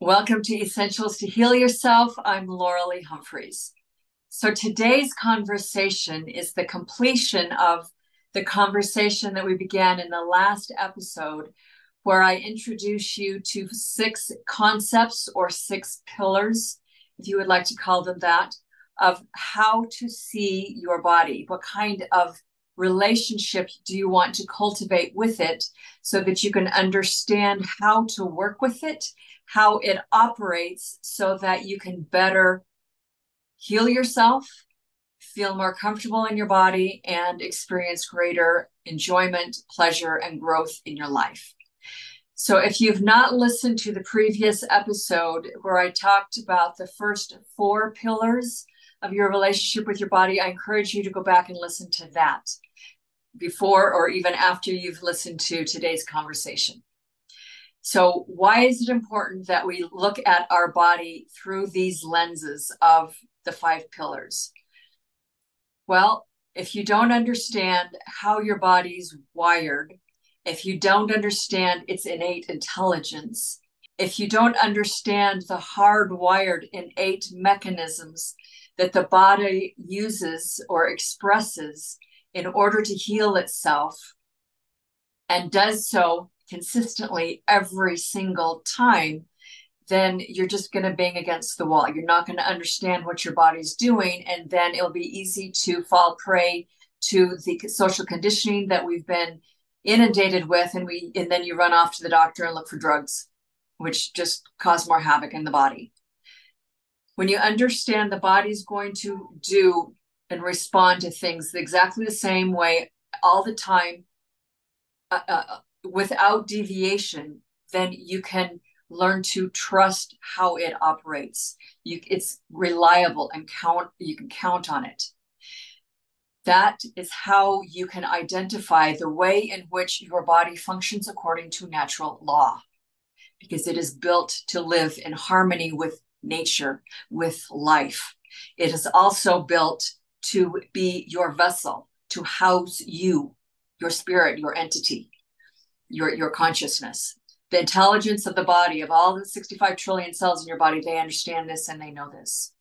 Welcome to Essentials to Heal Yourself. I'm Loralee Humphreys. So today's conversation is the completion of the conversation that we began in the last episode, where I introduce you to six concepts or six pillars, if you would like to call them that, of how to see your body. What kind of relationship do you want to cultivate with it so that you can understand how to work with it, how it operates, so that you can better heal yourself, feel more comfortable in your body, and experience greater enjoyment, pleasure, and growth in your life. So, if you've not listened to the previous episode where I talked about the first four pillars of your relationship with your body, I encourage you to go back and listen to that before or even after you've listened to today's conversation. So, why is it important that we look at our body through these lenses of the five pillars? Well, if you don't understand how your body's wired, if you don't understand its innate intelligence, if you don't understand the hardwired innate mechanisms that the body uses or expresses in order to heal itself and does so consistently every single time, then you're just going to bang against the wall. You're not going to understand what your body's doing. And then it'll be easy to fall prey to the social conditioning that we've been inundated with. And we, and then you run off to the doctor and look for drugs, which just cause more havoc in the body when you understand the body's going to do and respond to things exactly the same way all the time uh, uh, without deviation, then you can learn to trust how it operates. You, it's reliable and count. You can count on it. That is how you can identify the way in which your body functions according to natural law, because it is built to live in harmony with nature, with life. It is also built to be your vessel, to house you, your spirit, your entity, your, your consciousness. The intelligence of the body, of all the 65 trillion cells in your body, they understand this and they know this.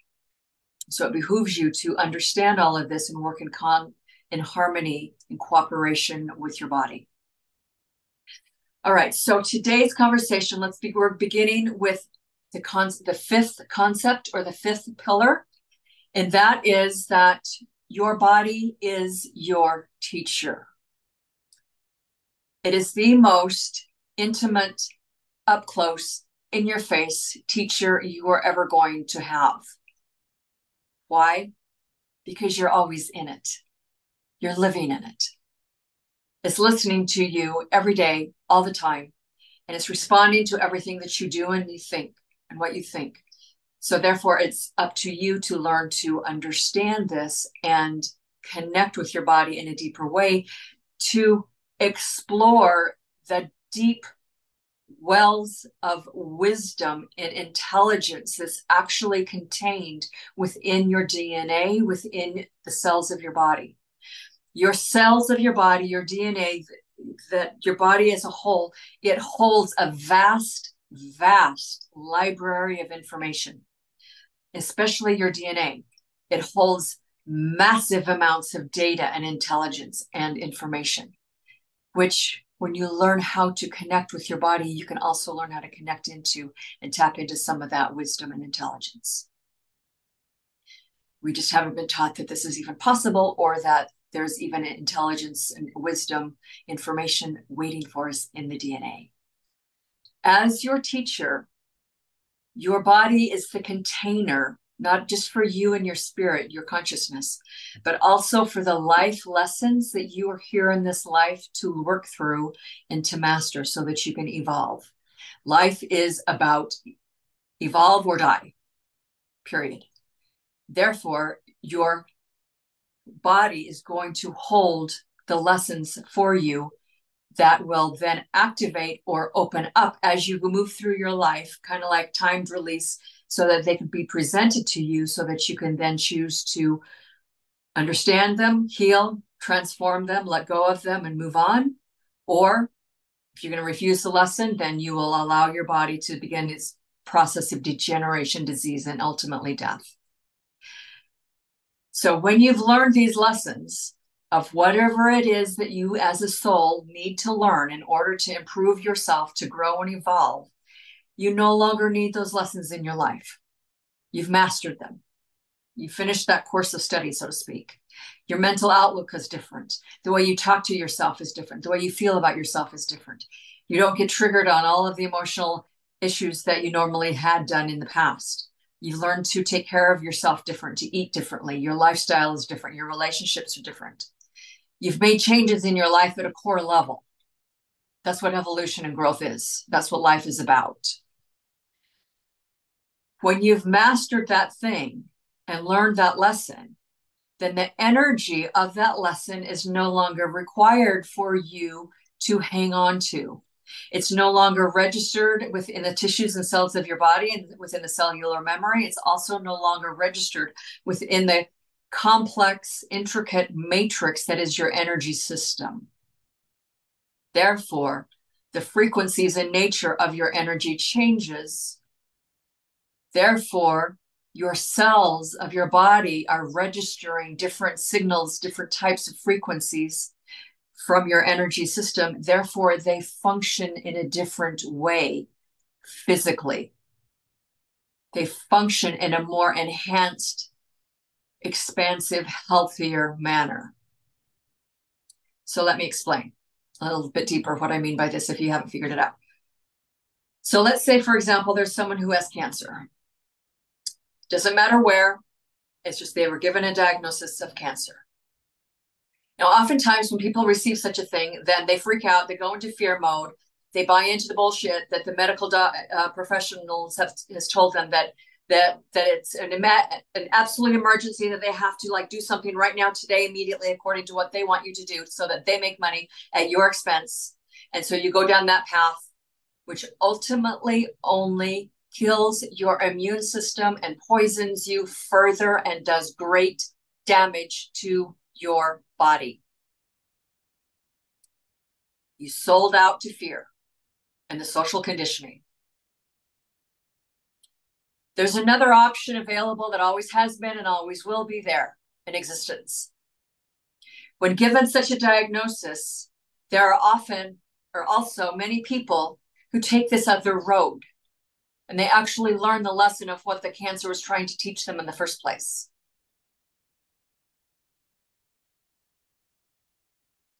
So it behooves you to understand all of this and work in con in harmony in cooperation with your body. All right, so today's conversation, let's be we're beginning with the con- the fifth concept or the fifth pillar, and that is that your body is your teacher. It is the most intimate, up close, in your face teacher you are ever going to have. Why? Because you're always in it. You're living in it. It's listening to you every day, all the time, and it's responding to everything that you do and you think and what you think. So, therefore, it's up to you to learn to understand this and connect with your body in a deeper way to explore the deep wells of wisdom and intelligence that's actually contained within your DNA, within the cells of your body. Your cells of your body, your DNA, that your body as a whole, it holds a vast vast library of information, especially your DNA. It holds massive amounts of data and intelligence and information, which when you learn how to connect with your body, you can also learn how to connect into and tap into some of that wisdom and intelligence. We just haven't been taught that this is even possible or that there's even intelligence and wisdom information waiting for us in the DNA as your teacher, your body is the container, not just for you and your spirit, your consciousness, but also for the life lessons that you are here in this life to work through and to master so that you can evolve. Life is about evolve or die, period. Therefore, your body is going to hold the lessons for you that will then activate or open up as you move through your life, kind of like timed release, so that they can be presented to you so that you can then choose to understand them, heal, transform them, let go of them, and move on. Or if you're going to refuse the lesson, then you will allow your body to begin its process of degeneration, disease, and ultimately death. So when you've learned these lessons of whatever it is that you as a soul need to learn in order to improve yourself, to grow and evolve, you no longer need those lessons in your life. You've mastered them. You finished that course of study, so to speak. Your mental outlook is different. The way you talk to yourself is different. The way you feel about yourself is different. You don't get triggered on all of the emotional issues that you normally had done in the past. You've learned to take care of yourself different, to eat differently. Your lifestyle is different. Your relationships are different. You've made changes in your life at a core level. That's what evolution and growth is. That's what life is about. When you've mastered that thing and learned that lesson, then the energy of that lesson is no longer required for you to hang on to. It's no longer registered within the tissues and cells of your body and within the cellular memory. It's also no longer registered within the complex, intricate matrix that is your energy system. Therefore, the frequencies and nature of your energy changes. Therefore, your cells of your body are registering different signals, different types of frequencies from your energy system. Therefore, they function in a different way physically. They function in a more enhanced, expansive, healthier manner. So, let me explain a little bit deeper what I mean by this if you haven't figured it out. So, let's say, for example, there's someone who has cancer. Doesn't matter where, it's just they were given a diagnosis of cancer. Now, oftentimes when people receive such a thing, then they freak out, they go into fear mode, they buy into the bullshit that the medical do- uh, professionals have has told them that that that it's an an absolute emergency that they have to like do something right now today immediately according to what they want you to do so that they make money at your expense and so you go down that path which ultimately only kills your immune system and poisons you further and does great damage to your body. You sold out to fear and the social conditioning. There's another option available that always has been and always will be there in existence. When given such a diagnosis, there are often or also many people who take this other road and they actually learn the lesson of what the cancer was trying to teach them in the first place.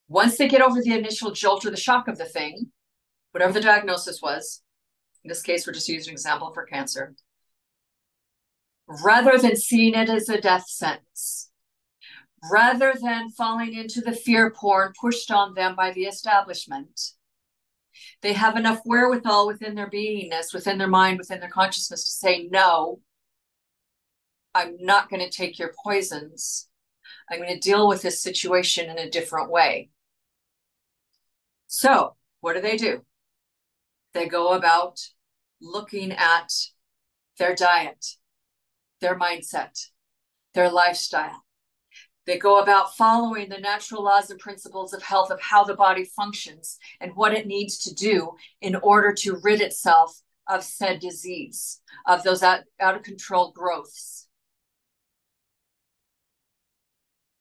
Once they get over the initial jolt or the shock of the thing, whatever the diagnosis was, in this case, we're just using an example for cancer, rather than seeing it as a death sentence, rather than falling into the fear porn pushed on them by the establishment, they have enough wherewithal within their beingness, within their mind, within their consciousness to say, no, I'm not going to take your poisons. I'm going to deal with this situation in a different way. So, what do they do? They go about looking at their diet, their mindset, their lifestyle. They go about following the natural laws and principles of health of how the body functions and what it needs to do in order to rid itself of said disease, of those out, out of control growths.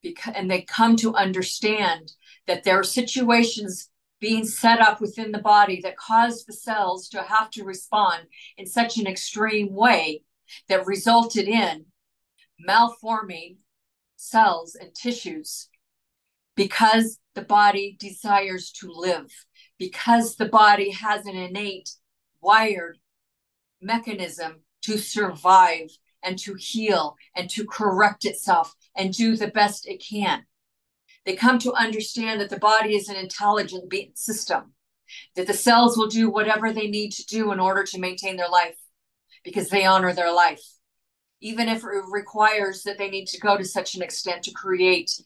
Because, and they come to understand that there are situations being set up within the body that caused the cells to have to respond in such an extreme way that resulted in malforming cells and tissues because the body desires to live, because the body has an innate, wired mechanism to survive and to heal and to correct itself and do the best it can. They come to understand that the body is an intelligent system, that the cells will do whatever they need to do in order to maintain their life because they honor their life, even if it requires that they need to go to such an extent to create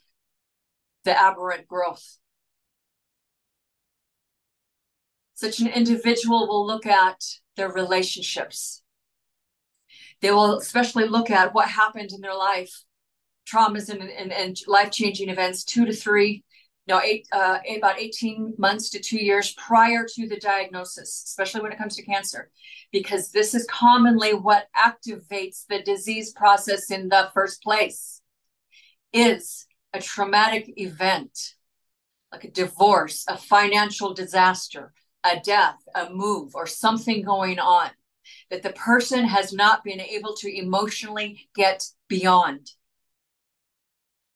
the aberrant growth. Such an individual will look at their relationships. They will especially look at what happened in their life traumas and, and, and life changing events two to three no, eight, uh, about 18 months to two years prior to the diagnosis, especially when it comes to cancer, because this is commonly what activates the disease process in the first place, is a traumatic event, like a divorce, a financial disaster, a death, a move, or something going on that the person has not been able to emotionally get beyond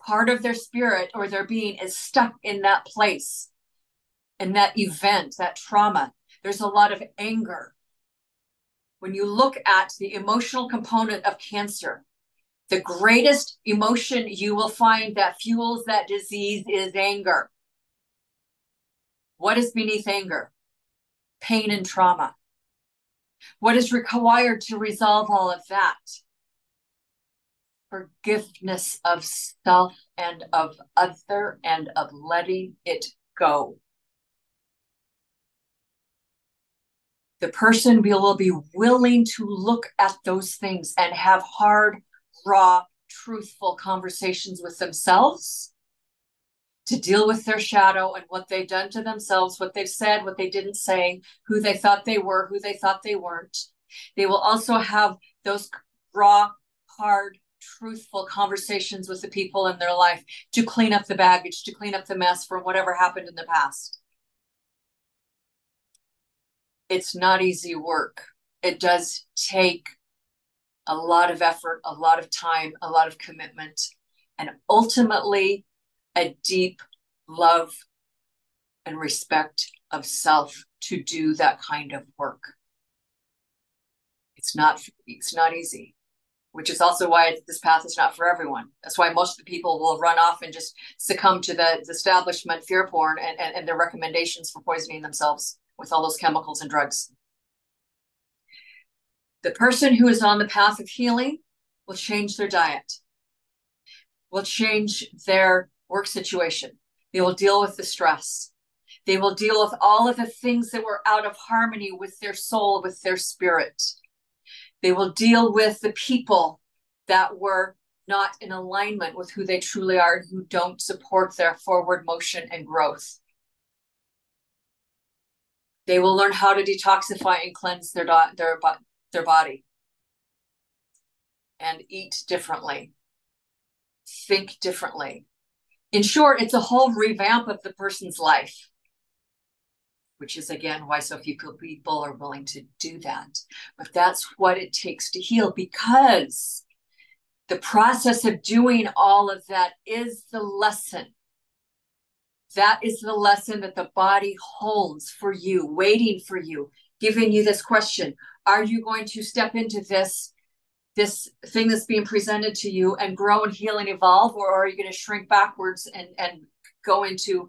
part of their spirit or their being is stuck in that place, in that event, that trauma. There's a lot of anger. When you look at the emotional component of cancer, the greatest emotion you will find that fuels that disease is anger. What is beneath anger? Pain and trauma. What is required to resolve all of that? Forgiveness of self and of other and of letting it go. The person will be willing to look at those things and have hard, raw, truthful conversations with themselves to deal with their shadow and what they've done to themselves, what they've said, what they didn't say, who they thought they were, who they thought they weren't. They will also have those raw, hard, truthful conversations with the people in their life to clean up the baggage, to clean up the mess from whatever happened in the past. It's not easy work. It does take a lot of effort, a lot of time, a lot of commitment, and ultimately a deep love and respect of self to do that kind of work. It's not it's not easy which is also why this path is not for everyone. That's why most of the people will run off and just succumb to the, the establishment fear porn and, and, and their recommendations for poisoning themselves with all those chemicals and drugs. The person who is on the path of healing will change their diet, will change their work situation. They will deal with the stress. They will deal with all of the things that were out of harmony with their soul, with their spirit they will deal with the people that were not in alignment with who they truly are and who don't support their forward motion and growth. They will learn how to detoxify and cleanse their their their body and eat differently, think differently. In short, it's a whole revamp of the person's life which is again why so few people are willing to do that. But that's what it takes to heal because the process of doing all of that is the lesson. That is the lesson that the body holds for you, waiting for you, giving you this question Are you going to step into this? This thing that's being presented to you and grow and heal and evolve, or are you going to shrink backwards and, and go into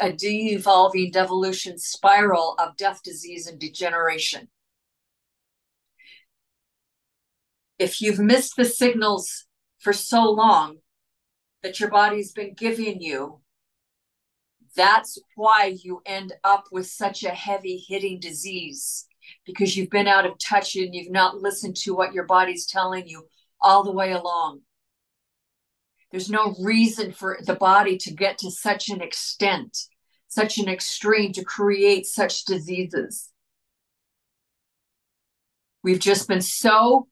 a de-evolving devolution spiral of death, disease, and degeneration. If you've missed the signals for so long that your body's been giving you, that's why you end up with such a heavy hitting disease because you've been out of touch and you've not listened to what your body's telling you all the way along. There's no reason for the body to get to such an extent, such an extreme to create such diseases. We've just been so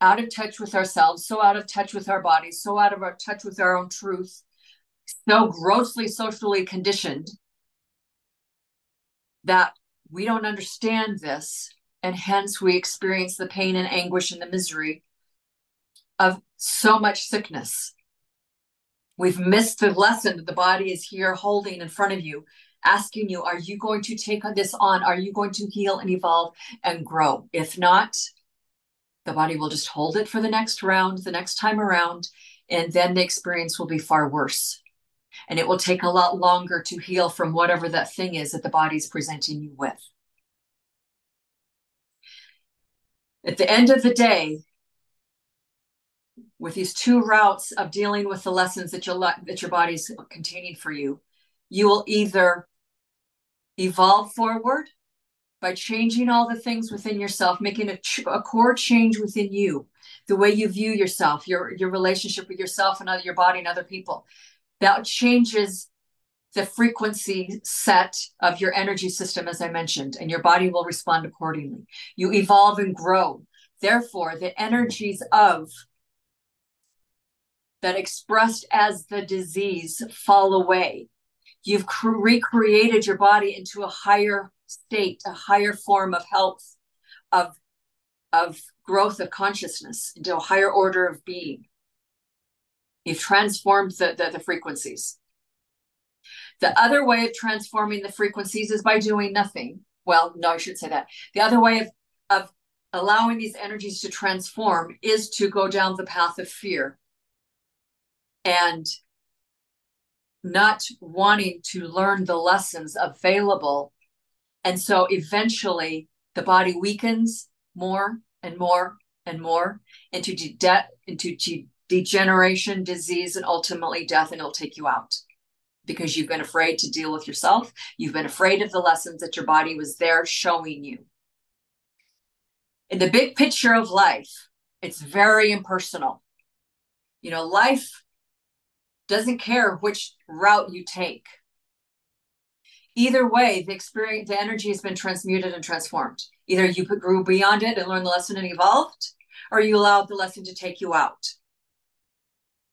out of touch with ourselves, so out of touch with our bodies, so out of our touch with our own truth, so grossly socially conditioned that we don't understand this. And hence we experience the pain and anguish and the misery of so much sickness. We've missed the lesson that the body is here holding in front of you, asking you, are you going to take this on? Are you going to heal and evolve and grow? If not, the body will just hold it for the next round, the next time around, and then the experience will be far worse. And it will take a lot longer to heal from whatever that thing is that the body's presenting you with. At the end of the day, with these two routes of dealing with the lessons that your that your body's containing for you, you will either evolve forward by changing all the things within yourself, making a, a core change within you, the way you view yourself, your your relationship with yourself and other your body and other people. That changes the frequency set of your energy system, as I mentioned, and your body will respond accordingly. You evolve and grow. Therefore, the energies of that expressed as the disease fall away. You've recreated your body into a higher state, a higher form of health, of, of growth of consciousness, into a higher order of being. You've transformed the, the, the frequencies. The other way of transforming the frequencies is by doing nothing. Well, no, I should say that. The other way of, of allowing these energies to transform is to go down the path of fear and not wanting to learn the lessons available. And so eventually the body weakens more and more and more into de- into de- degeneration, disease, and ultimately death, and it'll take you out because you've been afraid to deal with yourself. You've been afraid of the lessons that your body was there showing you. In the big picture of life, it's very impersonal. You know, life doesn't care which route you take. Either way, the experience, the energy has been transmuted and transformed. Either you grew beyond it and learned the lesson and evolved, or you allowed the lesson to take you out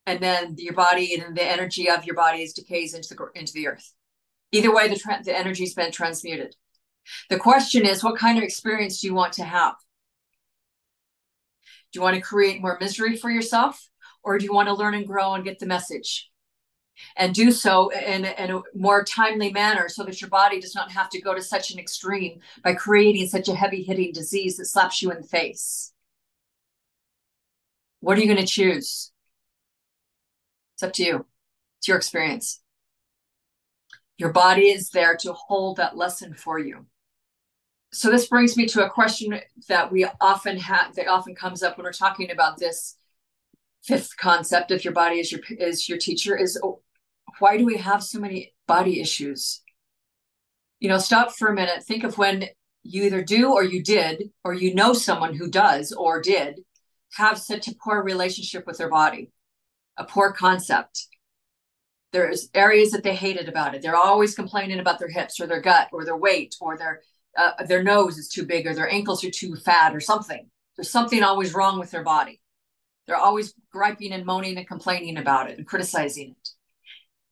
and then your body and the energy of your body is decays into the into the earth. Either way, the tra- the energy's been transmuted. The question is, what kind of experience do you want to have? Do you want to create more misery for yourself, or do you want to learn and grow and get the message? And do so in, in a more timely manner so that your body does not have to go to such an extreme by creating such a heavy hitting disease that slaps you in the face. What are you going to choose? It's up to you. It's your experience. Your body is there to hold that lesson for you. So this brings me to a question that we often have that often comes up when we're talking about this fifth concept if your body is your is your teacher is oh, why do we have so many body issues? You know, stop for a minute. Think of when you either do or you did, or you know someone who does or did have such a poor relationship with their body a poor concept. There's areas that they hated about it. They're always complaining about their hips or their gut or their weight or their uh, their nose is too big or their ankles are too fat or something. There's something always wrong with their body. They're always griping and moaning and complaining about it and criticizing it.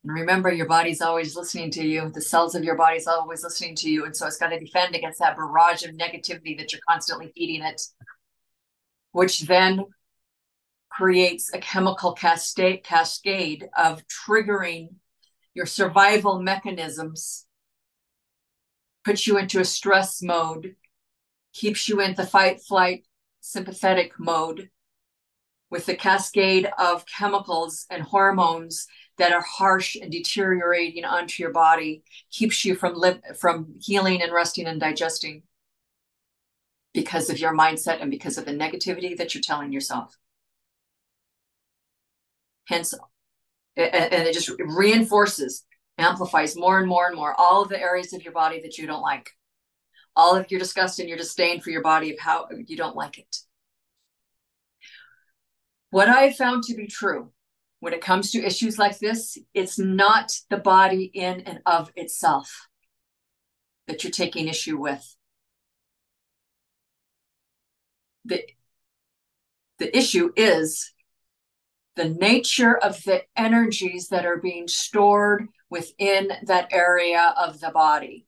And remember, your body's always listening to you. The cells of your body's always listening to you. And so it's got to defend against that barrage of negativity that you're constantly feeding it, which then creates a chemical cascade, cascade of triggering your survival mechanisms, puts you into a stress mode, keeps you in the fight, flight, sympathetic mode with the cascade of chemicals and hormones that are harsh and deteriorating onto your body keeps you from from healing and resting and digesting because of your mindset and because of the negativity that you're telling yourself. Hence and it just reinforces amplifies more and more and more all of the areas of your body that you don't like. All of your disgust and your disdain for your body of how you don't like it what i have found to be true when it comes to issues like this it's not the body in and of itself that you're taking issue with the the issue is the nature of the energies that are being stored within that area of the body.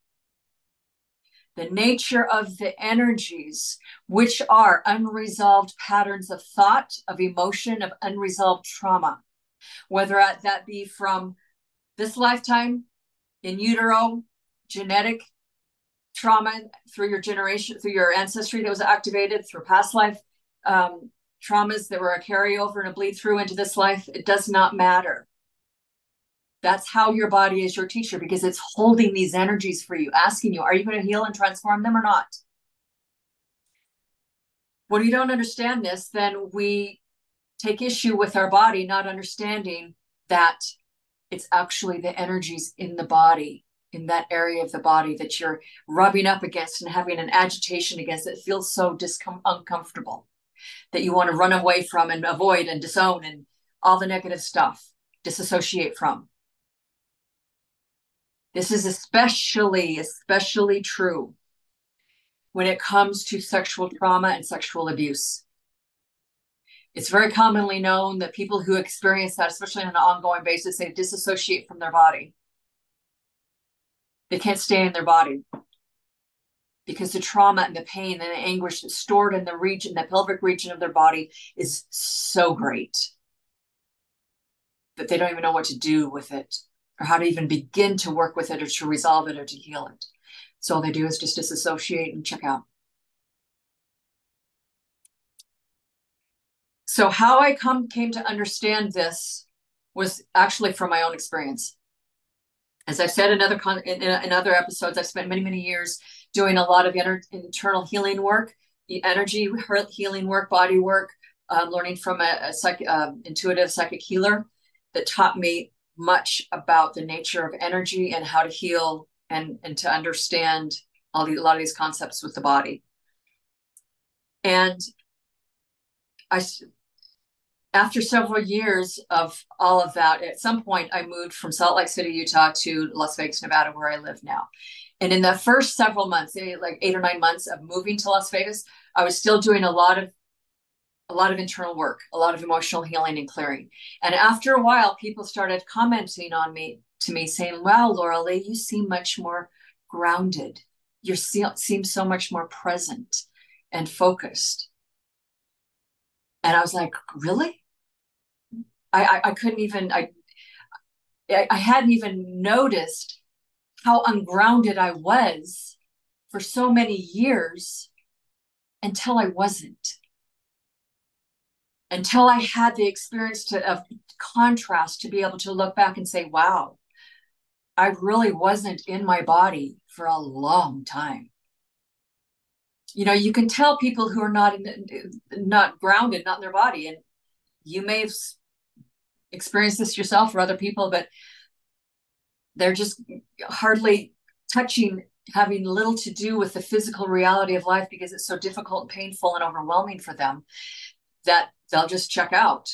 The nature of the energies, which are unresolved patterns of thought, of emotion, of unresolved trauma, whether that be from this lifetime, in utero, genetic trauma through your generation, through your ancestry that was activated, through past life um, traumas that were a carryover and a bleed through into this life, it does not matter. That's how your body is your teacher because it's holding these energies for you, asking you, are you going to heal and transform them or not? When we don't understand this, then we take issue with our body, not understanding that it's actually the energies in the body, in that area of the body that you're rubbing up against and having an agitation against that feels so discom- uncomfortable that you want to run away from and avoid and disown and all the negative stuff, disassociate from. This is especially, especially true when it comes to sexual trauma and sexual abuse. It's very commonly known that people who experience that, especially on an ongoing basis, they disassociate from their body. They can't stay in their body because the trauma and the pain and the anguish that's stored in the region, the pelvic region of their body, is so great that they don't even know what to do with it or how to even begin to work with it or to resolve it or to heal it. So all they do is just disassociate and check out. So how I come came to understand this was actually from my own experience. As I've said in other con- in, in other episodes, I've spent many many years doing a lot of inter- internal healing work, the energy healing work, body work, um, learning from a, a psych- uh, intuitive psychic healer that taught me much about the nature of energy and how to heal and and to understand all the, a lot of these concepts with the body. And I, after several years of all of that, at some point I moved from Salt Lake City, Utah to Las Vegas, Nevada, where I live now. And in the first several months, like eight or nine months of moving to Las Vegas, I was still doing a lot of a lot of internal work, a lot of emotional healing and clearing. And after a while, people started commenting on me to me saying, Wow, Loralee, you seem much more grounded. You seem so much more present and focused. And I was like, Really? I, I, couldn't even I I hadn't even noticed how ungrounded I was for so many years until I wasn't until I had the experience to, of contrast to be able to look back and say, wow, I really wasn't in my body for a long time. You know, you can tell people who are not in, not grounded, not in their body, and you may have experienced this yourself or other people, but they're just hardly touching, having little to do with the physical reality of life because it's so difficult and painful and overwhelming for them that they'll just check out.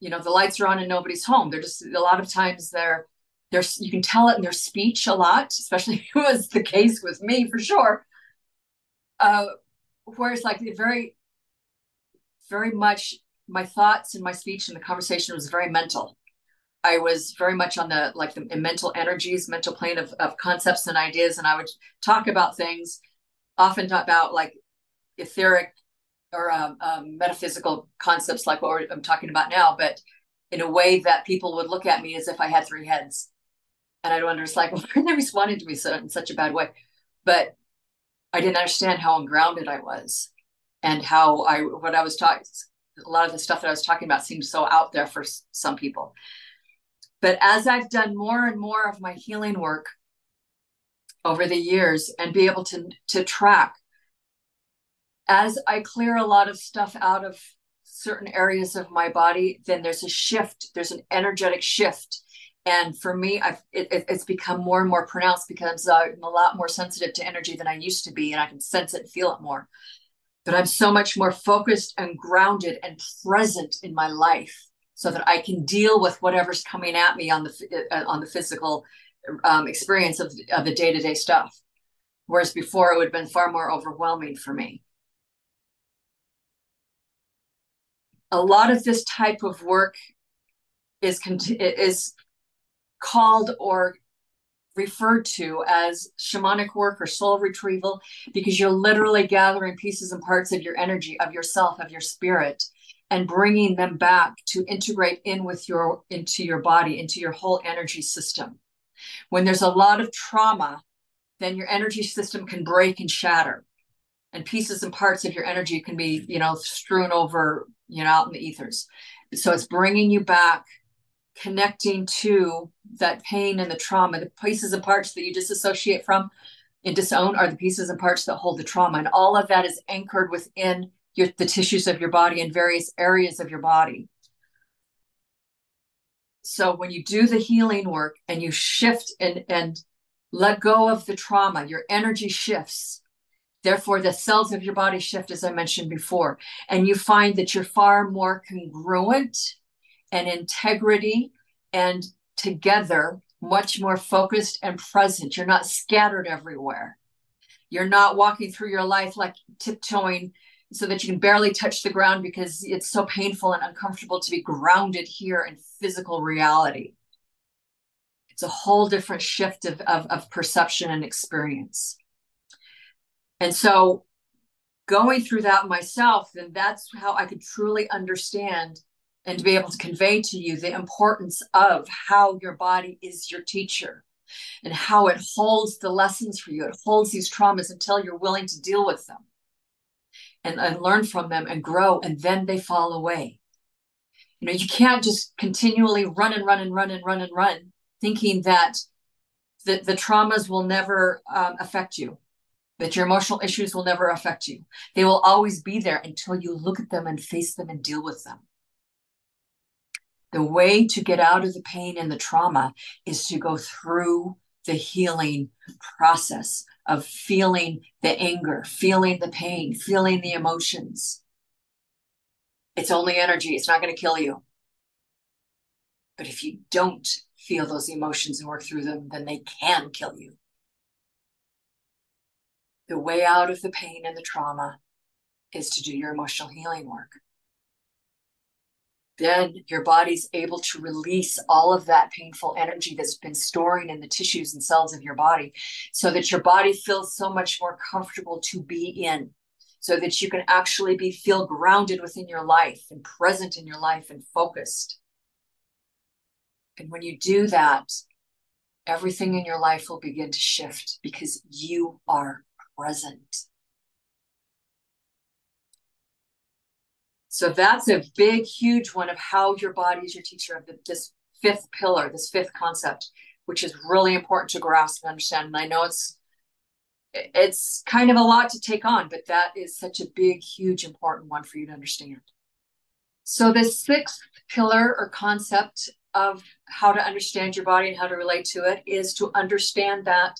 You know, the lights are on and nobody's home. They're just a lot of times they're there's you can tell it in their speech a lot, especially it was the case with me for sure. Uh, whereas like very, very much my thoughts and my speech and the conversation was very mental. I was very much on the like the mental energies, mental plane of, of concepts and ideas, and I would talk about things, often talk about like etheric or um, um, metaphysical concepts like what I'm talking about now, but in a way that people would look at me as if I had three heads. And I'd wonder, it's like, why are they responding to me so, in such a bad way? But I didn't understand how ungrounded I was and how I, what I was talking, a lot of the stuff that I was talking about seemed so out there for some people. But as I've done more and more of my healing work over the years and be able to, to track as I clear a lot of stuff out of certain areas of my body, then there's a shift, there's an energetic shift. And for me, I've, it, it's become more and more pronounced because I'm a lot more sensitive to energy than I used to be, and I can sense it and feel it more. But I'm so much more focused and grounded and present in my life, so that I can deal with whatever's coming at me on the uh, on the physical um, experience of of the day to day stuff. Whereas before, it would have been far more overwhelming for me. A lot of this type of work is is called or referred to as shamanic work or soul retrieval because you're literally gathering pieces and parts of your energy of yourself of your spirit and bringing them back to integrate in with your into your body into your whole energy system. When there's a lot of trauma then your energy system can break and shatter and pieces and parts of your energy can be mm-hmm. you know strewn over you know out in the ethers. So it's bringing you back connecting to that pain and the trauma. The pieces and parts that you disassociate from and disown are the pieces and parts that hold the trauma. And all of that is anchored within your, the tissues of your body and various areas of your body. So when you do the healing work and you shift and and let go of the trauma your energy shifts Therefore, the cells of your body shift, as I mentioned before, and you find that you're far more congruent and integrity and together much more focused and present. You're not scattered everywhere. You're not walking through your life like tiptoeing so that you can barely touch the ground because it's so painful and uncomfortable to be grounded here in physical reality. It's a whole different shift of, of, of perception and experience. And so going through that myself, then that's how I could truly understand and to be able to convey to you the importance of how your body is your teacher and how it holds the lessons for you. It holds these traumas until you're willing to deal with them and, and learn from them and grow, and then they fall away. You know, you can't just continually run and run and run and run and run, thinking that the, the traumas will never um, affect you, that your emotional issues will never affect you. They will always be there until you look at them and face them and deal with them. The way to get out of the pain and the trauma is to go through the healing process of feeling the anger, feeling the pain, feeling the emotions. It's only energy, it's not going to kill you. But if you don't feel those emotions and work through them, then they can kill you. The way out of the pain and the trauma is to do your emotional healing work. Then your body's able to release all of that painful energy that's been storing in the tissues and cells of your body so that your body feels so much more comfortable to be in so that you can actually be feel grounded within your life and present in your life and focused. And when you do that everything in your life will begin to shift because you are present So that's a big, huge one of how your body is your teacher of the, this fifth pillar, this fifth concept, which is really important to grasp and understand. And I know it's it's kind of a lot to take on, but that is such a big, huge, important one for you to understand. So the sixth pillar or concept of how to understand your body and how to relate to it is to understand that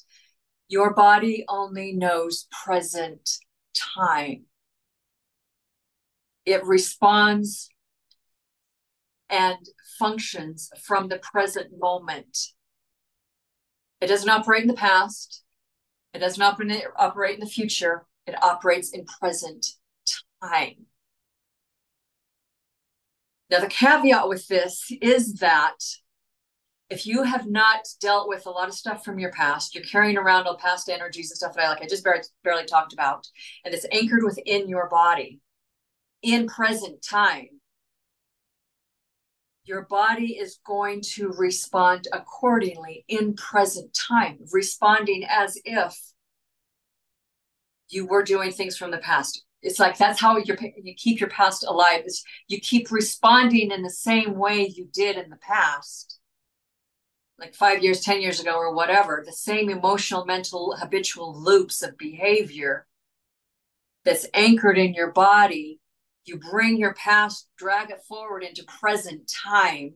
your body only knows present time it responds and functions from the present moment. It doesn't operate in the past. It doesn't operate in the future. It operates in present time. Now, the caveat with this is that if you have not dealt with a lot of stuff from your past, you're carrying around all past energies and stuff that I like I just barely, barely talked about, and it's anchored within your body in present time, your body is going to respond accordingly in present time, responding as if you were doing things from the past. It's like that's how you keep your past alive. Is you keep responding in the same way you did in the past, like five years, ten years ago, or whatever. The same emotional, mental, habitual loops of behavior that's anchored in your body you bring your past, drag it forward into present time.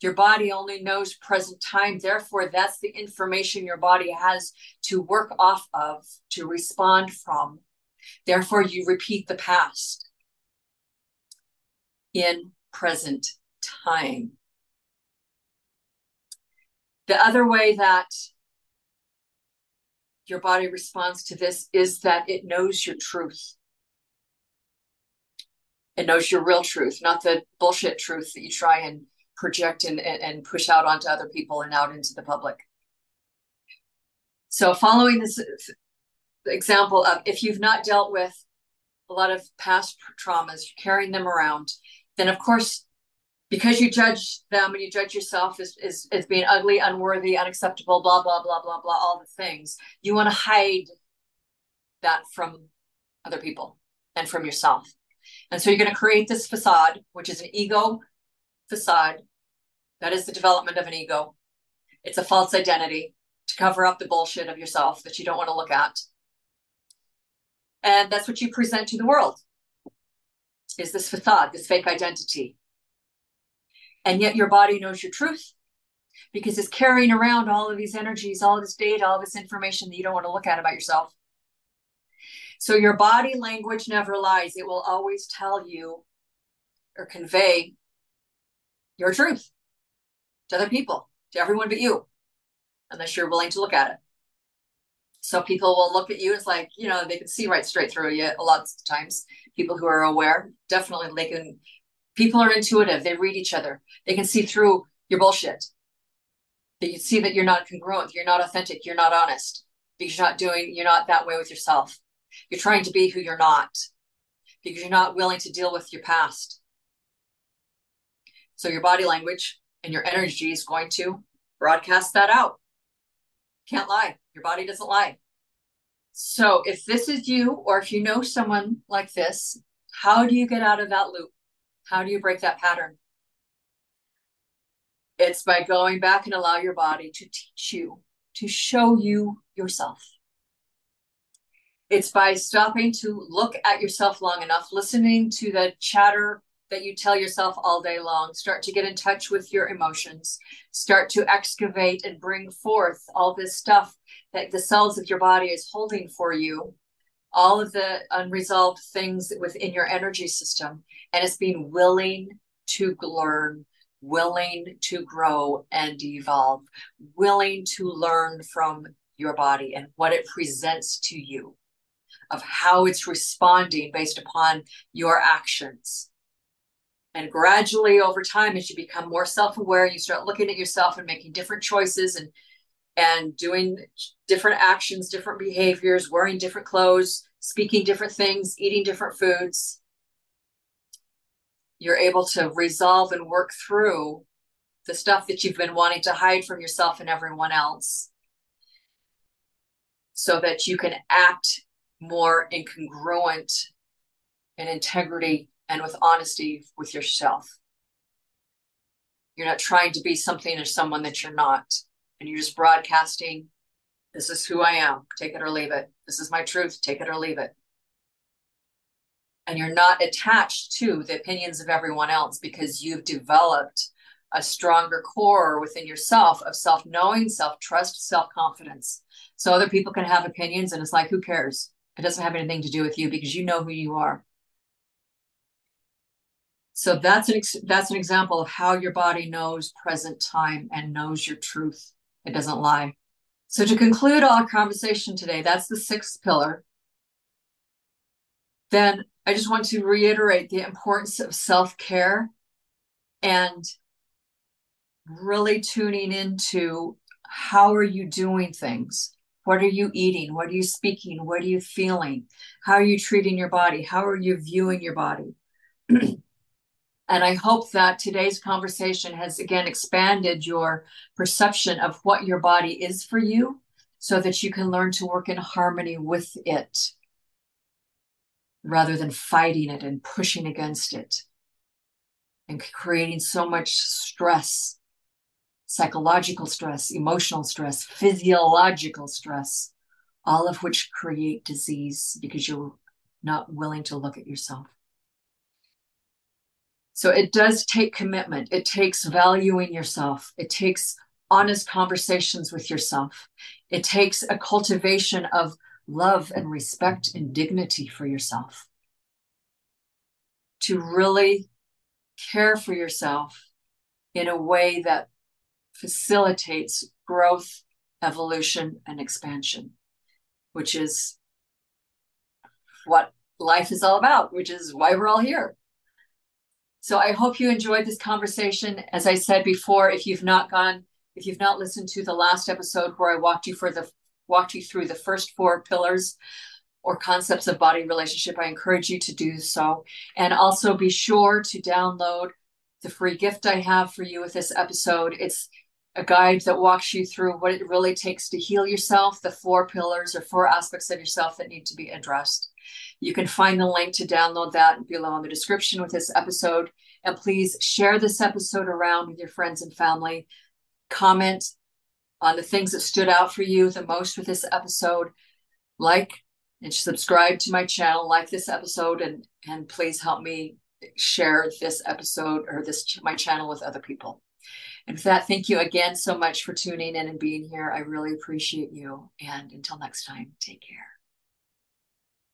Your body only knows present time. Therefore, that's the information your body has to work off of, to respond from. Therefore, you repeat the past in present time. The other way that your body responds to this is that it knows your truth. It knows your real truth, not the bullshit truth that you try and project and, and push out onto other people and out into the public. So, following this example of if you've not dealt with a lot of past traumas, you're carrying them around, then of course, because you judge them and you judge yourself as, as, as being ugly, unworthy, unacceptable, blah, blah, blah, blah, blah, all the things, you want to hide that from other people and from yourself. And so you're going to create this facade, which is an ego facade. That is the development of an ego. It's a false identity to cover up the bullshit of yourself that you don't want to look at. And that's what you present to the world is this facade, this fake identity. And yet your body knows your truth because it's carrying around all of these energies, all this data, all this information that you don't want to look at about yourself. So your body language never lies. It will always tell you or convey your truth to other people, to everyone but you. unless you're willing to look at it. So people will look at you. It's like, you know, they can see right straight through you a lot of times. People who are aware, definitely they can, people are intuitive. They read each other. They can see through your bullshit. They can see that you're not congruent. You're not authentic. You're not honest because you're not doing, you're not that way with yourself. You're trying to be who you're not because you're not willing to deal with your past. So your body language and your energy is going to broadcast that out. Can't lie. Your body doesn't lie. So if this is you, or if you know someone like this, how do you get out of that loop? How do you break that pattern? It's by going back and allow your body to teach you, to show you yourself. It's by stopping to look at yourself long enough, listening to the chatter that you tell yourself all day long. Start to get in touch with your emotions. Start to excavate and bring forth all this stuff that the cells of your body is holding for you. All of the unresolved things within your energy system. And it's being willing to learn, willing to grow and evolve, willing to learn from your body and what it presents to you of how it's responding based upon your actions. And gradually over time, as you become more self-aware, you start looking at yourself and making different choices and and doing different actions, different behaviors, wearing different clothes, speaking different things, eating different foods. You're able to resolve and work through the stuff that you've been wanting to hide from yourself and everyone else so that you can act more incongruent in integrity and with honesty with yourself. You're not trying to be something or someone that you're not. And you're just broadcasting, this is who I am, take it or leave it. This is my truth, take it or leave it. And you're not attached to the opinions of everyone else because you've developed a stronger core within yourself of self knowing, self trust, self confidence. So other people can have opinions, and it's like, who cares? It doesn't have anything to do with you because you know who you are. So that's an that's an example of how your body knows present time and knows your truth. It doesn't lie. So to conclude our conversation today, that's the sixth pillar. Then I just want to reiterate the importance of self-care and really tuning into how are you doing things? What are you eating? What are you speaking? What are you feeling? How are you treating your body? How are you viewing your body? and I hope that today's conversation has again expanded your perception of what your body is for you so that you can learn to work in harmony with it rather than fighting it and pushing against it and creating so much stress psychological stress, emotional stress, physiological stress, all of which create disease because you're not willing to look at yourself. So it does take commitment. It takes valuing yourself. It takes honest conversations with yourself. It takes a cultivation of love and respect and dignity for yourself. To really care for yourself in a way that facilitates growth, evolution, and expansion, which is what life is all about, which is why we're all here. So I hope you enjoyed this conversation. As I said before, if you've not gone, if you've not listened to the last episode where I walked you for the walked you through the first four pillars or concepts of body relationship, I encourage you to do so. And also be sure to download the free gift I have for you with this episode. It's a guide that walks you through what it really takes to heal yourself, the four pillars or four aspects of yourself that need to be addressed. You can find the link to download that below in the description with this episode. And please share this episode around with your friends and family. Comment on the things that stood out for you the most with this episode. Like and subscribe to my channel, like this episode, and, and please help me share this episode or this my channel with other people. And with that, thank you again so much for tuning in and being here. I really appreciate you. And until next time, take care.